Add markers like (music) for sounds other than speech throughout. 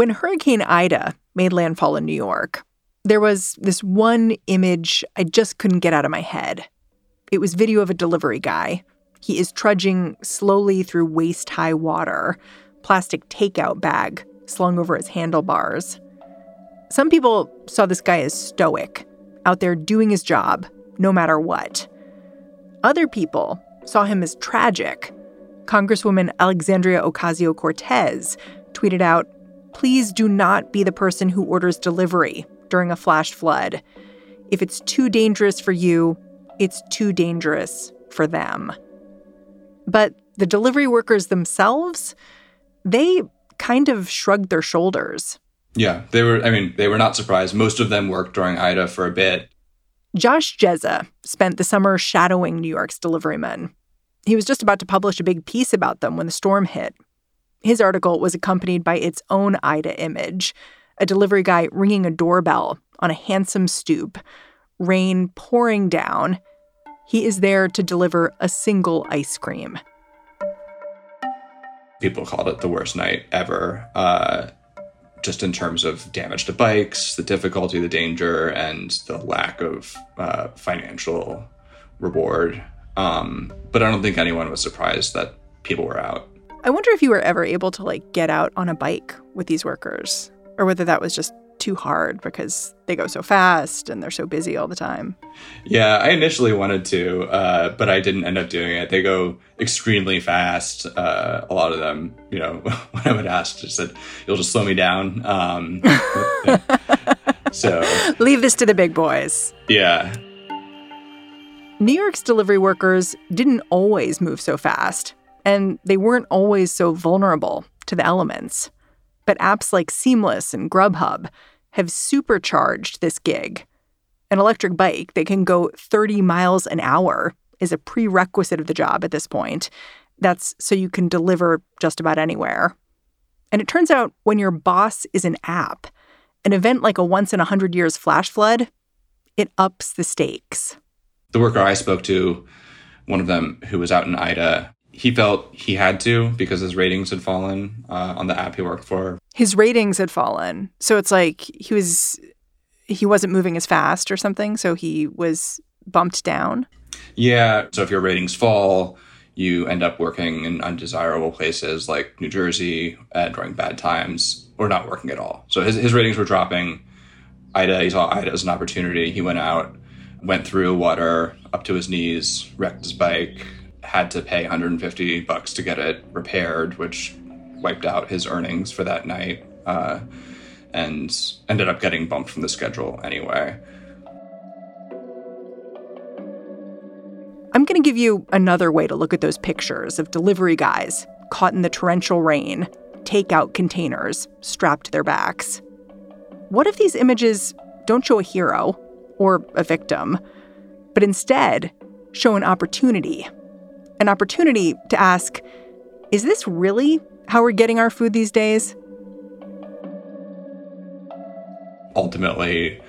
When Hurricane Ida made landfall in New York, there was this one image I just couldn't get out of my head. It was video of a delivery guy. He is trudging slowly through waist high water, plastic takeout bag slung over his handlebars. Some people saw this guy as stoic, out there doing his job, no matter what. Other people saw him as tragic. Congresswoman Alexandria Ocasio Cortez tweeted out, Please do not be the person who orders delivery during a flash flood. If it's too dangerous for you, it's too dangerous for them. But the delivery workers themselves, they kind of shrugged their shoulders. Yeah, they were, I mean, they were not surprised. Most of them worked during Ida for a bit. Josh Dzieza spent the summer shadowing New York's deliverymen. He was just about to publish a big piece about them when the storm hit. His article was accompanied by its own Ida image a delivery guy ringing a doorbell on a handsome stoop, rain pouring down. He is there to deliver a single ice cream. People called it the worst night ever, uh, just in terms of damage to bikes, the difficulty, the danger, and the lack of uh, financial reward. Um, but I don't think anyone was surprised that people were out. I wonder if you were ever able to like get out on a bike with these workers or whether that was just too hard because they go so fast and they're so busy all the time. Yeah, I initially wanted to, uh, but I didn't end up doing it. They go extremely fast. Uh, a lot of them, you know, (laughs) when I would ask, just said, "You'll just slow me down." Um, (laughs) so leave this to the big boys. Yeah. New York's delivery workers didn't always move so fast, and they weren't always so vulnerable to the elements. But apps like Seamless and Grubhub have supercharged this gig. An electric bike that can go 30 miles an hour is a prerequisite of the job at this point. That's so you can deliver just about anywhere. And it turns out when your boss is an app, an event like a once in a hundred years flash flood, it ups the stakes. The worker I spoke to, one of them who was out in Ida, he felt he had to because his ratings had fallen uh, on the app he worked for. His ratings had fallen, so it's like he was he wasn't moving as fast or something, so he was bumped down. Yeah, so if your ratings fall, you end up working in undesirable places like New Jersey uh, during bad times, or not working at all. So his his ratings were dropping. Ida, he saw Ida as an opportunity. He went out, went through water up to his knees, wrecked his bike, had to pay 150 bucks to get it repaired, which wiped out his earnings for that night, uh, and ended up getting bumped from the schedule anyway. I'm going to give you another way to look at those pictures of delivery guys caught in the torrential rain, takeout containers strapped to their backs. What if these images don't show a hero or a victim, but instead show an opportunity? An opportunity to ask, is this really how we're getting our food these days? Ultimately,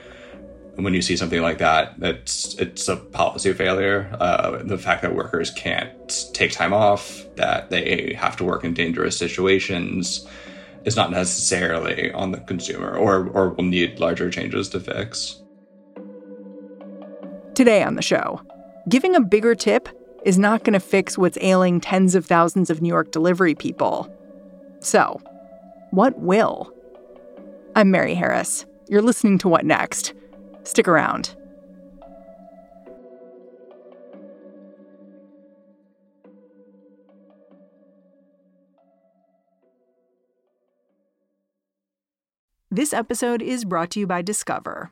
when you see something like that, it's it's a policy failure. Uh, the fact that workers can't take time off, that they have to work in dangerous situations, is not necessarily on the consumer, or or will need larger changes to fix. Today on the show, giving a bigger tip is not going to fix what's ailing tens of thousands of New York delivery people. So, what will? I'm Mary Harris. You're listening to What Next? Stick around. This episode is brought to you by Discover.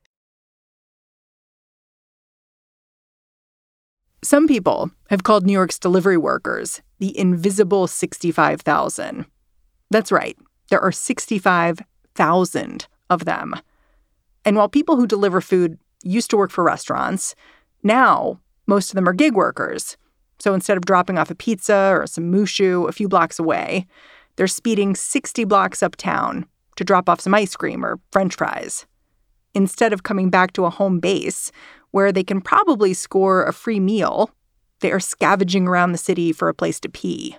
Some people have called New York's delivery workers the invisible 65,000. That's right. There are 65,000 of them. And while people who deliver food used to work for restaurants, now most of them are gig workers. So instead of dropping off a pizza or some mushu a few blocks away, they're speeding 60 blocks uptown to drop off some ice cream or french fries. Instead of coming back to a home base where they can probably score a free meal, they are scavenging around the city for a place to pee.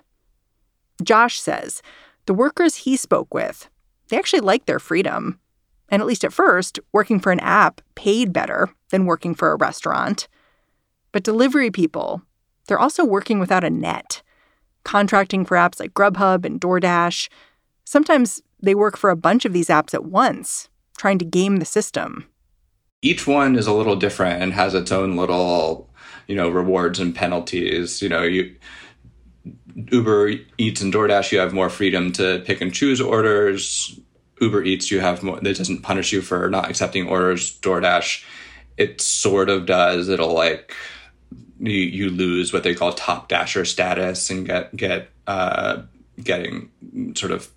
Josh says the workers he spoke with, they actually like their freedom. And at least at first, working for an app paid better than working for a restaurant. But delivery people, they're also working without a net, contracting for apps like Grubhub and DoorDash. Sometimes they work for a bunch of these apps at once, trying to game the system. Each one is a little different and has its own little, you know, rewards and penalties. You know, you Uber Eats and DoorDash, you have more freedom to pick and choose orders. Uber Eats, you have more, it doesn't punish you for not accepting orders. DoorDash, it sort of does. It'll like, you, you lose what they call top dasher status and get, get, uh, getting sort of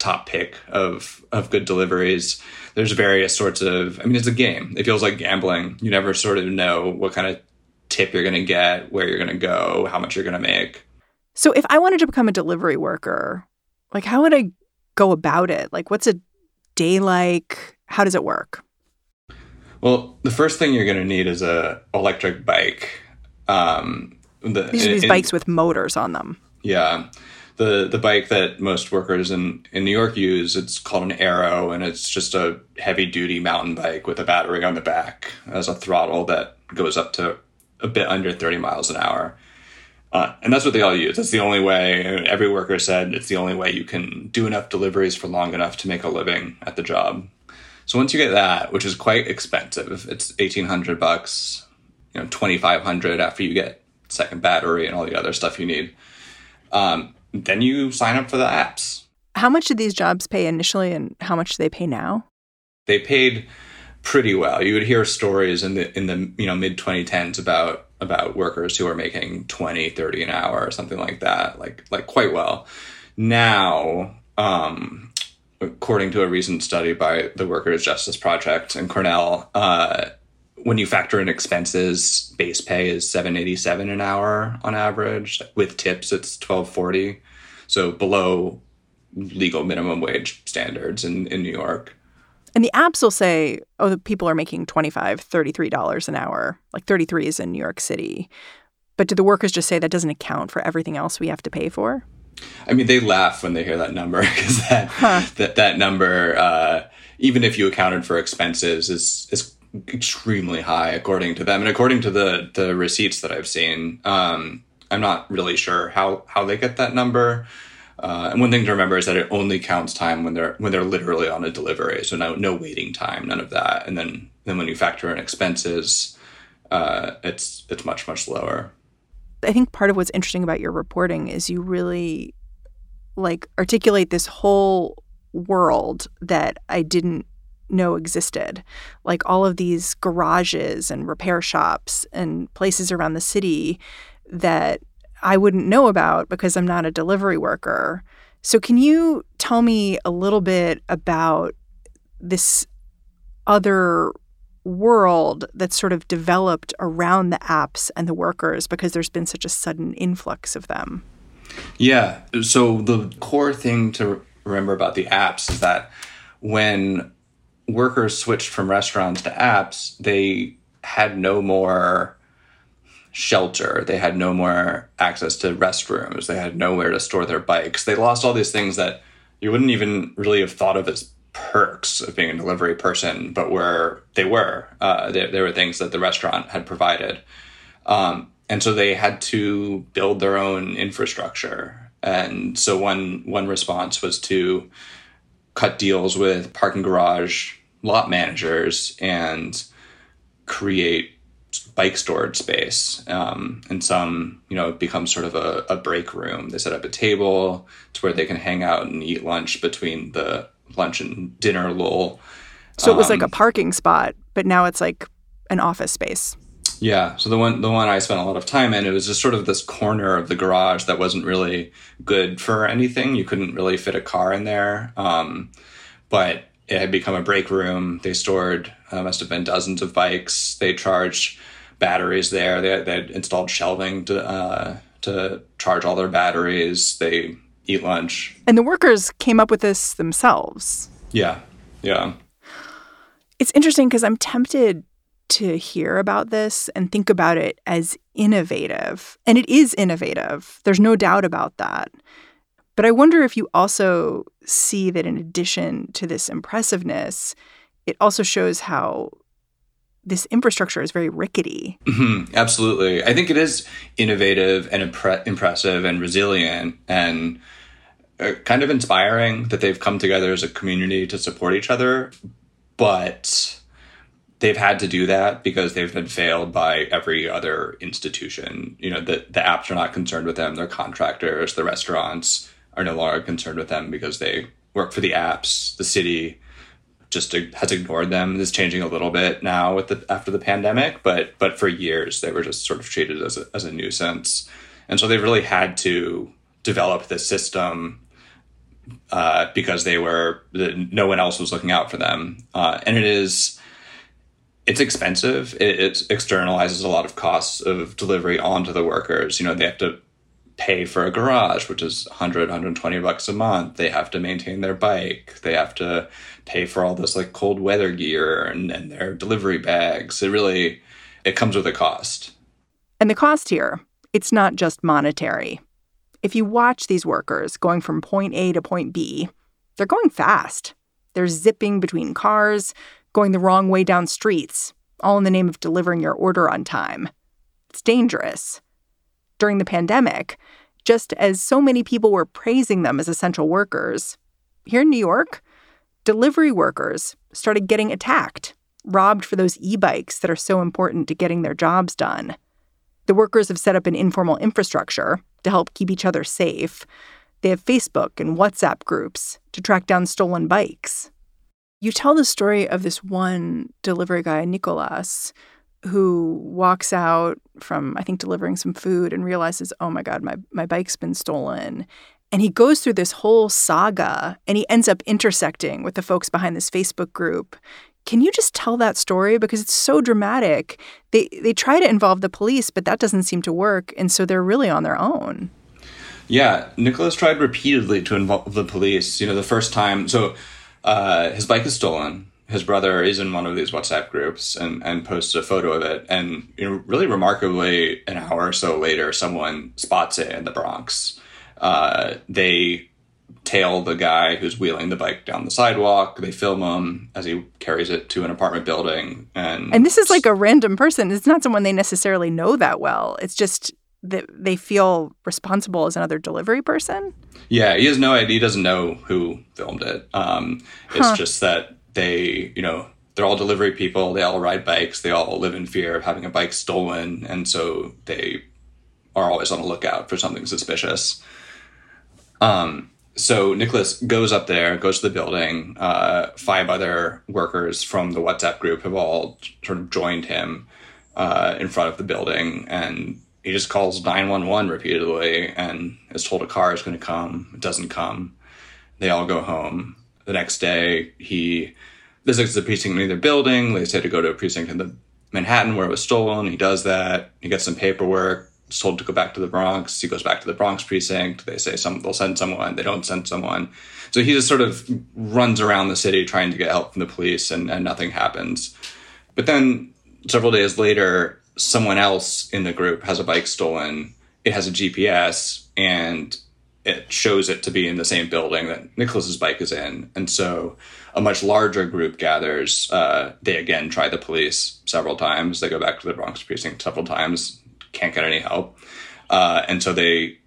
top pick of, of good deliveries. There's various sorts of, I mean, it's a game. It feels like gambling. You never sort of know what kind of tip you're going to get, where you're going to go, how much you're going to make. So if I wanted to become a delivery worker, like how would I go about it? Like what's a day like? How does it work? Well, the first thing you're going to need is a electric bike. Um, the, these are these bikes with motors on them. Yeah, the the bike that most workers in in New York use. It's called an Arrow, and it's just a heavy duty mountain bike with a battery on the back as a throttle that goes up to a bit under 30 miles an hour. Uh, and that's what they all use. It's the only way. Every worker said it's the only way you can do enough deliveries for long enough to make a living at the job. So once you get that, which is quite expensive, it's eighteen hundred bucks, you know, twenty five hundred after you get second battery and all the other stuff you need. Um, then you sign up for the apps. How much did these jobs pay initially, and how much do they pay now? They paid pretty well. You would hear stories in the in the you know mid 2010s about about workers who are making 20, 30 an hour or something like that, like like quite well. Now, um, according to a recent study by the Workers Justice Project and Cornell, uh, when you factor in expenses, base pay is 787 an hour on average. With tips, it's 1240. So below legal minimum wage standards in, in New York. And the apps will say, oh, the people are making $25, $33 an hour, like 33 is in New York City. But do the workers just say that doesn't account for everything else we have to pay for? I mean, they laugh when they hear that number (laughs) because that, huh. that that number, uh, even if you accounted for expenses, is is extremely high according to them and according to the the receipts that I've seen. Um, I'm not really sure how how they get that number. Uh, and one thing to remember is that it only counts time when they're when they're literally on a delivery, so no no waiting time, none of that. And then then when you factor in expenses, uh, it's it's much much lower. I think part of what's interesting about your reporting is you really like articulate this whole world that I didn't know existed. Like all of these garages and repair shops and places around the city that I wouldn't know about because I'm not a delivery worker. So, can you tell me a little bit about this other world that's sort of developed around the apps and the workers because there's been such a sudden influx of them? Yeah. So, the core thing to remember about the apps is that when workers switched from restaurants to apps, they had no more shelter. They had no more access to restrooms. They had nowhere to store their bikes. They lost all these things that you wouldn't even really have thought of as perks of being a delivery person, but were they were. Uh, they, they, were things that the restaurant had provided. Um, and so they had to build their own infrastructure. And so one one response was to cut deals with parking garage lot managers and create bike storage space. Um, and some, you know, it becomes sort of a, a break room. They set up a table to where they can hang out and eat lunch between the lunch and dinner lull. So it was like a um, parking spot, but now it's like an office space. Yeah, so the one the one I spent a lot of time in, it was just sort of this corner of the garage that wasn't really good for anything. You couldn't really fit a car in there, um, but it had become a break room. They stored uh, must have been dozens of bikes. They charged batteries there. They, they had installed shelving to uh, to charge all their batteries. They eat lunch, And the workers came up with this themselves. yeah, yeah. It's interesting because I'm tempted to hear about this and think about it as innovative. And it is innovative. There's no doubt about that. But I wonder if you also see that in addition to this impressiveness, it also shows how this infrastructure is very rickety. Mhm, absolutely. I think it is innovative and impre- impressive and resilient and uh, kind of inspiring that they've come together as a community to support each other. But they've had to do that because they've been failed by every other institution. You know, the, the apps are not concerned with them, their contractors, the restaurants are no longer concerned with them because they work for the apps. The city just has ignored them. It's changing a little bit now with the after the pandemic, but but for years they were just sort of treated as a, as a nuisance, and so they really had to develop this system uh, because they were no one else was looking out for them, uh, and it is it's expensive. It, it externalizes a lot of costs of delivery onto the workers. You know, they have to pay for a garage, which is 100, 120 bucks a month. They have to maintain their bike. They have to pay for all this like cold weather gear and, and their delivery bags. It really, it comes with a cost. And the cost here, it's not just monetary. If you watch these workers going from point A to point B, they're going fast. They're zipping between cars, going the wrong way down streets, all in the name of delivering your order on time. It's dangerous. During the pandemic, just as so many people were praising them as essential workers, here in New York, delivery workers started getting attacked, robbed for those e bikes that are so important to getting their jobs done. The workers have set up an informal infrastructure to help keep each other safe. They have Facebook and WhatsApp groups to track down stolen bikes. You tell the story of this one delivery guy, Nicolas, who walks out from, I think, delivering some food and realizes, oh my God, my, my bike's been stolen. And he goes through this whole saga and he ends up intersecting with the folks behind this Facebook group. Can you just tell that story because it's so dramatic? They they try to involve the police, but that doesn't seem to work, and so they're really on their own. Yeah, Nicholas tried repeatedly to involve the police. You know, the first time, so uh, his bike is stolen. His brother is in one of these WhatsApp groups and, and posts a photo of it. And you know, really remarkably, an hour or so later, someone spots it in the Bronx. Uh, they tail the guy who's wheeling the bike down the sidewalk. They film him as he carries it to an apartment building. And And this is like a random person. It's not someone they necessarily know that well. It's just that they feel responsible as another delivery person. Yeah, he has no idea. He doesn't know who filmed it. Um, it's Huh. just that they, you know, they're all delivery people. They all ride bikes. They all live in fear of having a bike stolen, and so they are always on the lookout for something suspicious. Um, so Nicholas goes up there, goes to the building. Uh, five other workers from the WhatsApp group have all sort of joined him uh, in front of the building, and he just calls nine one one repeatedly, and is told a car is going to come. It doesn't come. They all go home. The next day, he visits the precinct in their building. They say to go to a precinct in the Manhattan where it was stolen. He does that. He gets some paperwork. Is told to go back to the Bronx. He goes back to the Bronx precinct. They say some they'll send someone. They don't send someone. So he just sort of runs around the city trying to get help from the police, and, and nothing happens. But then several days later, someone else in the group has a bike stolen. It has a GPS and it shows it to be in the same building that Nicholas's bike is in. And so a much larger group gathers. Uh, they again try the police several times. They go back to the Bronx precinct several times, can't get any help. Uh, and so they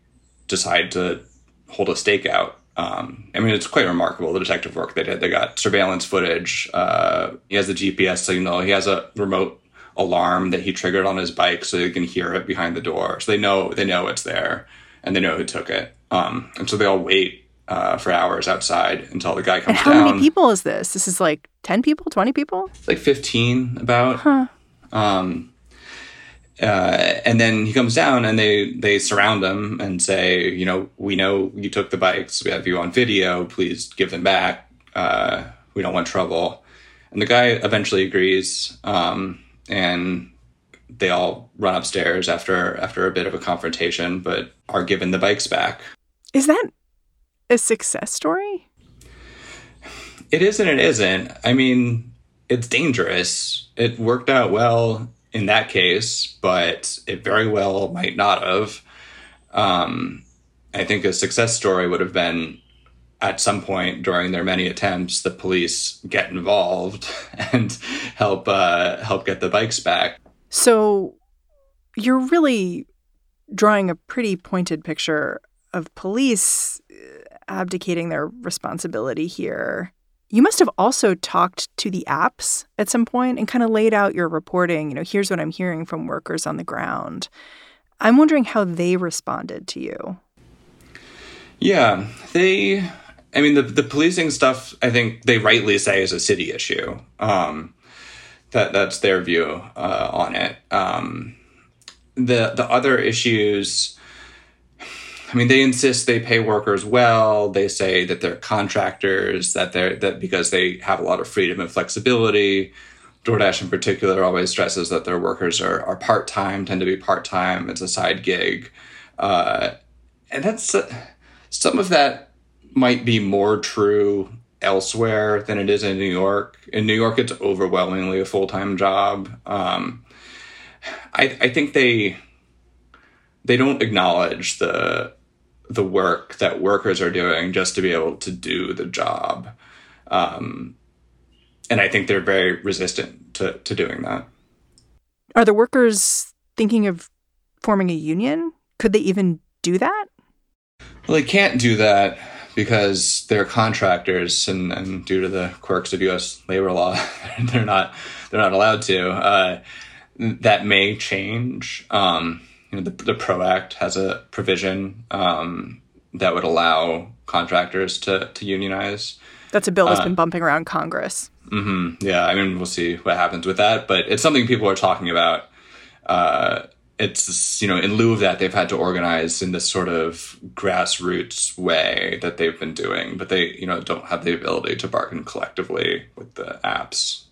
decide to hold a stakeout. Um, I mean, it's quite remarkable the detective work they did. They got surveillance footage. Uh, he has the GPS signal. He has a remote alarm that he triggered on his bike, so they can hear it behind the door. So they know they know it's there, and they know who took it. Um, and so they all wait uh, for hours outside until the guy And comes how down. How many people is this? This is like 10 people, 20 people? Like fifteen, about. Huh. Um, uh, and then he comes down and they they surround him and say, you know, we know you took the bikes. We have you on video. Please give them back. Uh, we don't want trouble. And the guy eventually agrees, um, and they all run upstairs after after a bit of a confrontation, but are given the bikes back. Is that a success story? It is and it isn't. I mean, it's dangerous. It worked out well in that case, but it very well might not have. Um, I think a success story would have been at some point during their many attempts, the police get involved (laughs) and help uh, help get the bikes back. So you're really drawing a pretty pointed picture of police uh, abdicating their responsibility here. You must have also talked to the apps at some point and kind of laid out your reporting. You know, here's what I'm hearing from workers on the ground. I'm wondering how they responded to you. Yeah, they I mean, the the policing stuff, I think they rightly say is a city issue. Um, that that's their view uh, on it. Um, the the other issues, I mean, they insist they pay workers well. They say that they're contractors, that they're that because they have a lot of freedom and flexibility. DoorDash in particular always stresses that their workers are, are part time, tend to be part time. It's a side gig, uh, and that's uh, some of that might be more true elsewhere than it is in New York. In New York, it's overwhelmingly a full time job. Um, I, I think they they don't acknowledge the the work that workers are doing just to be able to do the job. Um, and I think they're very resistant to, to doing that. Are the workers thinking of forming a union? Could they even do that? Well, they can't do that because they're contractors and, and due to the quirks of U.S. labor law, (laughs) they're not they're not allowed to. Uh, that may change. Um, you know, the, the PRO Act has a provision um, that would allow contractors to to unionize. That's a bill that's uh, been bumping around Congress. Mm-hmm, yeah, I mean, we'll see what happens with that, but it's something people are talking about. Uh, it's you know in lieu of that they've had to organize in this sort of grassroots way that they've been doing but they you know don't have the ability to bargain collectively with the apps.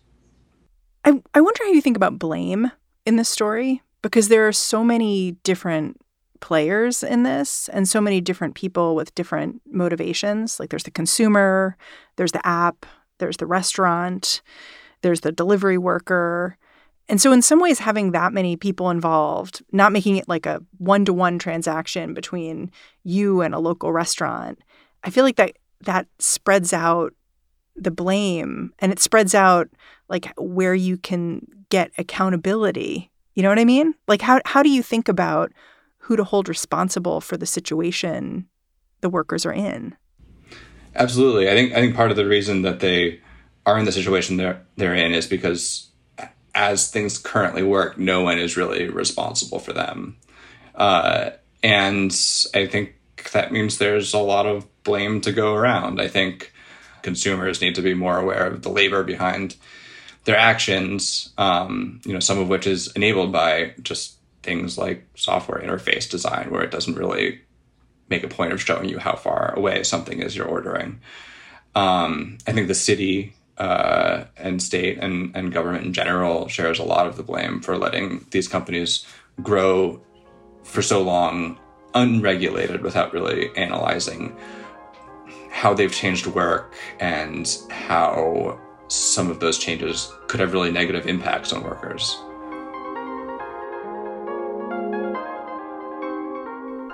I, I wonder how you think about blame in this story because there are so many different players in this and so many different people with different motivations. Like there's the consumer there's the app there's the restaurant there's the delivery worker and so, in some ways, having that many people involved, not making it like a one to one transaction between you and a local restaurant, I feel like that that spreads out the blame and it spreads out like where you can get accountability. You know what I mean? Like, how, how do you think about who to hold responsible for the situation the workers are in? Absolutely. I think I think part of the reason that they are in the situation they're they're in is because as things currently work, no one is really responsible for them. Uh, and I think that means there's a lot of blame to go around. I think consumers need to be more aware of the labor behind their actions, um, you know, some of which is enabled by just things like software interface design, where it doesn't really make a point of showing you how far away something is you're ordering. Um, I think the city uh, and state and, and government in general shares a lot of the blame for letting these companies grow for so long unregulated without really analyzing how they've changed work and how some of those changes could have really negative impacts on workers.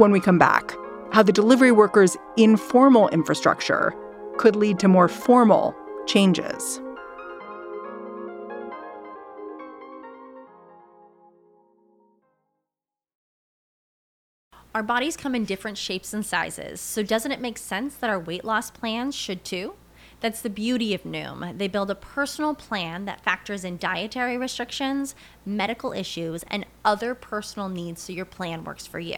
When we come back, how the delivery workers' informal infrastructure could lead to more formal changes. Our bodies come in different shapes and sizes, so doesn't it make sense that our weight loss plans should too? That's the beauty of Noom. They build a personal plan that factors in dietary restrictions, medical issues, and other personal needs so your plan works for you.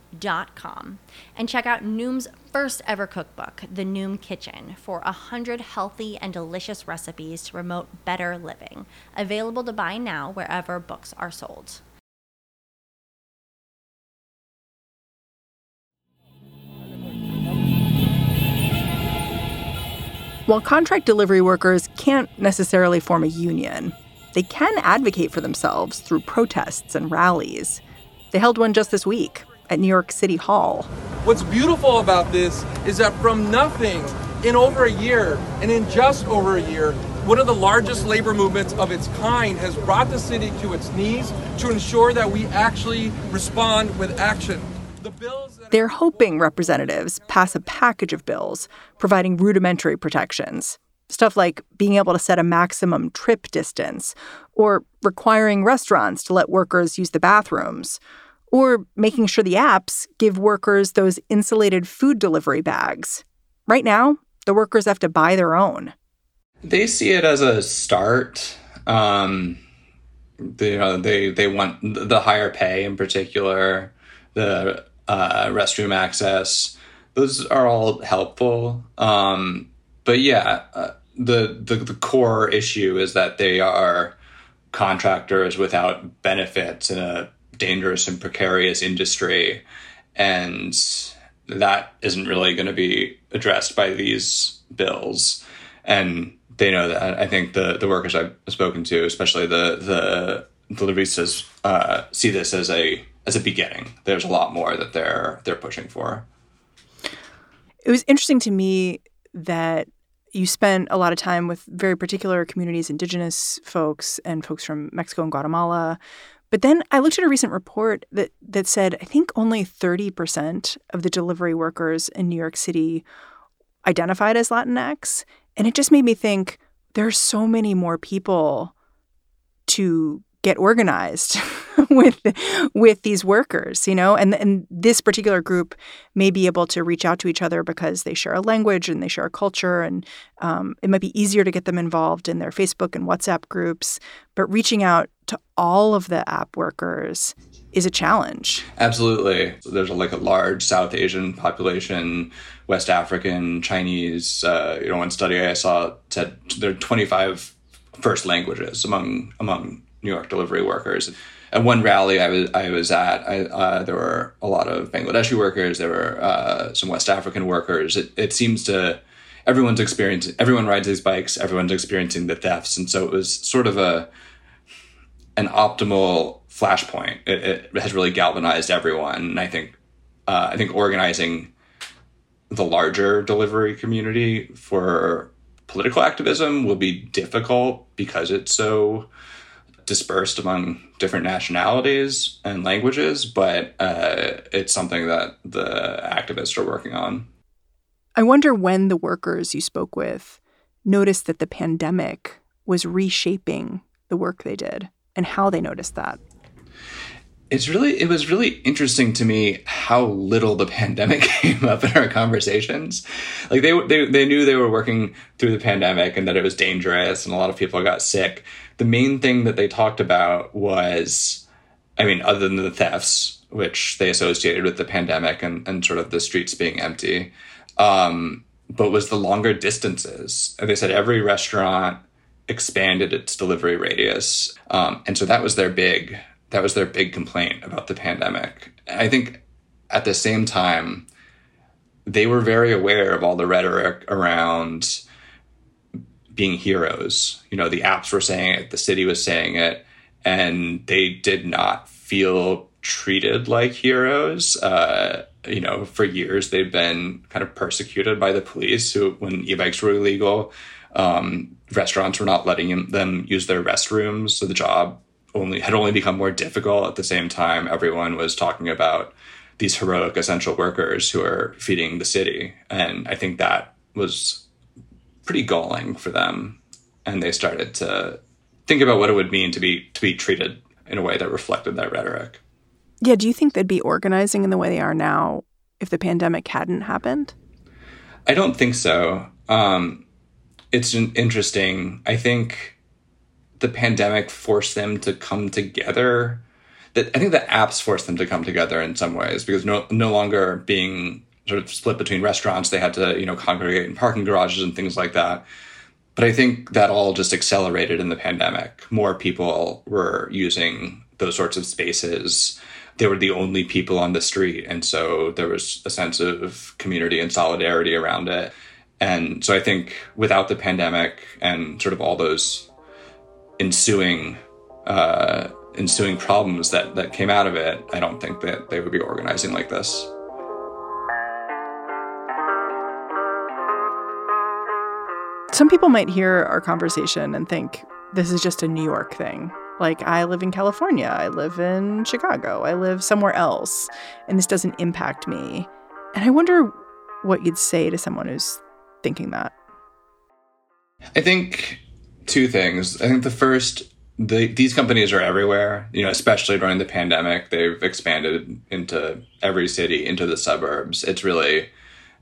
noom.com and check out Noom's first ever cookbook, The Noom Kitchen, for 100 healthy and delicious recipes to promote better living. Available to buy now wherever books are sold. While contract delivery workers can't necessarily form a union, they can advocate for themselves through protests and rallies. They held one just this week at New York City Hall. What's beautiful about this is that from nothing, in over a year, and in just over a year, one of the largest labor movements of its kind has brought the city to its knees to ensure that we actually respond with action. The bills They're hoping representatives pass a package of bills providing rudimentary protections. Stuff like being able to set a maximum trip distance, or requiring restaurants to let workers use the bathrooms, or making sure the apps give workers those insulated food delivery bags. Right now, the workers have to buy their own. They see it as a start. Um, they, you know, they they want the higher pay in particular, the uh, restroom access. Those are all helpful. Um, but yeah, uh, the, the the core issue is that they are contractors without benefits in a dangerous and precarious industry. And that isn't really going to be addressed by these bills. And they know that. I think the, the workers I've spoken to, especially the, the deliveries, uh, see this as a as a beginning. There's a lot more that they're they're pushing for. It was interesting to me that you spent a lot of time with very particular communities, indigenous folks and folks from Mexico and Guatemala, but then I looked at a recent report that that said I think only 30% of the delivery workers in New York City identified as Latinx, and it just made me think there are so many more people to get organized (laughs) with with these workers, you know, and and this particular group may be able to reach out to each other because they share a language and they share a culture, and um, it might be easier to get them involved in their Facebook and WhatsApp groups. But reaching out to all of the app workers is a challenge. Absolutely, there's a, like a large South Asian population, West African, Chinese. Uh, you know, one study I saw said there are 25 first languages among among New York delivery workers. At one rally I was I was at, I, uh, there were a lot of Bangladeshi workers. There were uh, some West African workers. It, it seems to everyone's experiencing. Everyone rides these bikes. Everyone's experiencing the thefts, and so it was sort of a an optimal flashpoint. It, it has really galvanized everyone, and I think uh, I think organizing the larger delivery community for political activism will be difficult because it's so dispersed among different nationalities and languages, but uh, it's something that the activists are working on. I wonder when the workers you spoke with noticed that the pandemic was reshaping the work they did and how they noticed that? It's really it was really interesting to me how little the (laughs) pandemic came up in our conversations. Like they they they knew they were working through the pandemic and that it was dangerous and a lot of people got sick. The main thing that they talked about was i mean other than the thefts which they associated with the pandemic and, and sort of the streets being empty um, but was the longer distances. And they said every restaurant expanded its delivery radius um, and so that was their big that was their big complaint about the pandemic. I think at the same time, they were very aware of all the rhetoric around being heroes. You know, the apps were saying it, the city was saying it, and they did not feel treated like heroes. Uh, you know, for years they've been kind of persecuted by the police who, when e-bikes were illegal, um, restaurants were not letting them use their restrooms. So the job only had only become more difficult at the same time everyone was talking about these heroic essential workers who are feeding the city and i think that was pretty galling for them and they started to think about what it would mean to be to be treated in a way that reflected that rhetoric. Yeah, do you think they'd be organizing in the way they are now if the pandemic hadn't happened? I don't think so. Um, it's interesting. I think the pandemic forced them to come together. That I think the apps forced them to come together in some ways because no no longer being sort of split between restaurants, they had to you know congregate in parking garages and things like that. But I think that all just accelerated in the pandemic. More people were using those sorts of spaces. They were the only people on the street. And so there was a sense of community and solidarity around it. And so I think without the pandemic and sort of all those ensuing uh, ensuing problems that that came out of it, I don't think that they would be organizing like this. Some people might hear our conversation and think this is just a New York thing. Like, I live in California, I live in Chicago, I live somewhere else, and this doesn't impact me. And I wonder what you'd say to someone who's thinking that. I think two things. I think the first, the, these companies are everywhere, you know, especially during the pandemic. They've expanded into every city, into the suburbs. It's really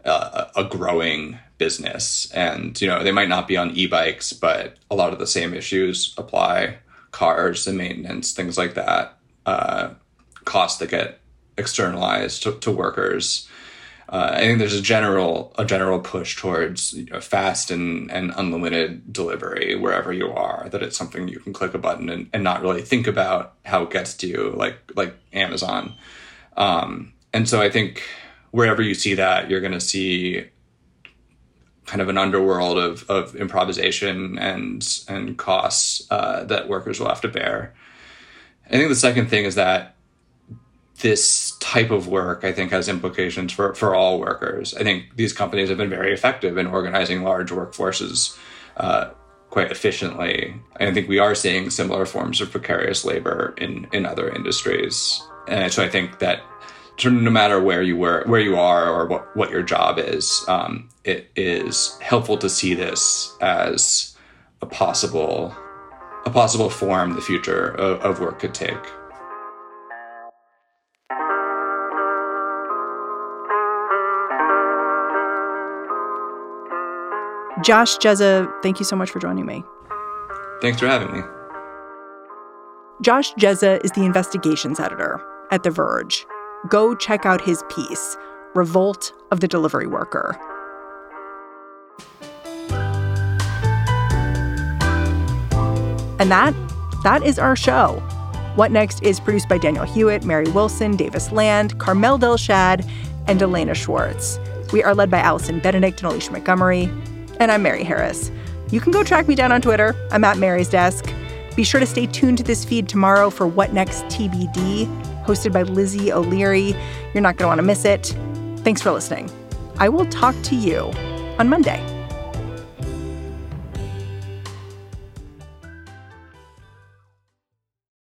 uh, a growing business. And, you know, they might not be on e bikes, but a lot of the same issues apply cars and maintenance, things like that, uh, costs that get externalized to, to workers. Uh, I think there's a general a general push towards you know, fast and, and unlimited delivery wherever you are. That it's something you can click a button and, and not really think about how it gets to you, like like Amazon. Um, and so I think wherever you see that, you're going to see kind of an underworld of, of improvisation and and costs uh, that workers will have to bear. I think the second thing is that this type of work, I think, has implications for, for all workers. I think these companies have been very effective in organizing large workforces uh, quite efficiently. I think we are seeing similar forms of precarious labor in, in other industries. And so I think that no matter where you were, where you are, or what, what your job is, um, it is helpful to see this as a possible a possible form the future of, of work could take. Josh Dzieza, thank you so much for joining me. Thanks for having me. Josh Dzieza is the investigations editor at The Verge go check out his piece, Revolt of the Delivery Worker. And that, that is our show. What Next is produced by Daniel Hewitt, Mary Wilson, Davis Land, Carmel Delshad, and Elena Schwartz. We are led by Allison Benedikt and Alicia Montgomery. And I'm Mary Harris. You can go track me down on Twitter. I'm at Mary's Desk. Be sure to stay tuned to this feed tomorrow for What Next TBD, hosted by Lizzie O'Leary. You're not going to want to miss it. Thanks for listening. I will talk to you on Monday.